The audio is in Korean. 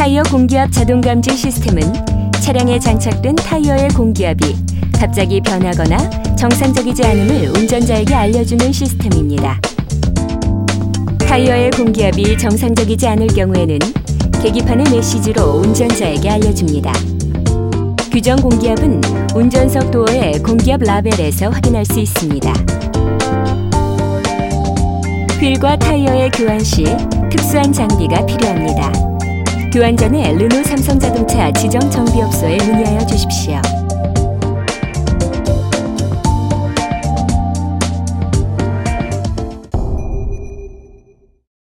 타이어 공기압 자동 감지 시스템은 차량에 장착된 타이어의 공기압이 갑자기 변하거나 정상적이지 않음을 운전자에게 알려주는 시스템입니다. 타이어의 공기압이 정상적이지 않을 경우에는 계기판의 메시지로 운전자에게 알려줍니다. 규정 공기압은 운전석 도어의 공기압 라벨에서 확인할 수 있습니다. 휠과 타이어의 교환 시 특수한 장비가 필요합니다. 교환 전에 르노 삼성자동차 지정 정비업소에 문의하여 주십시오.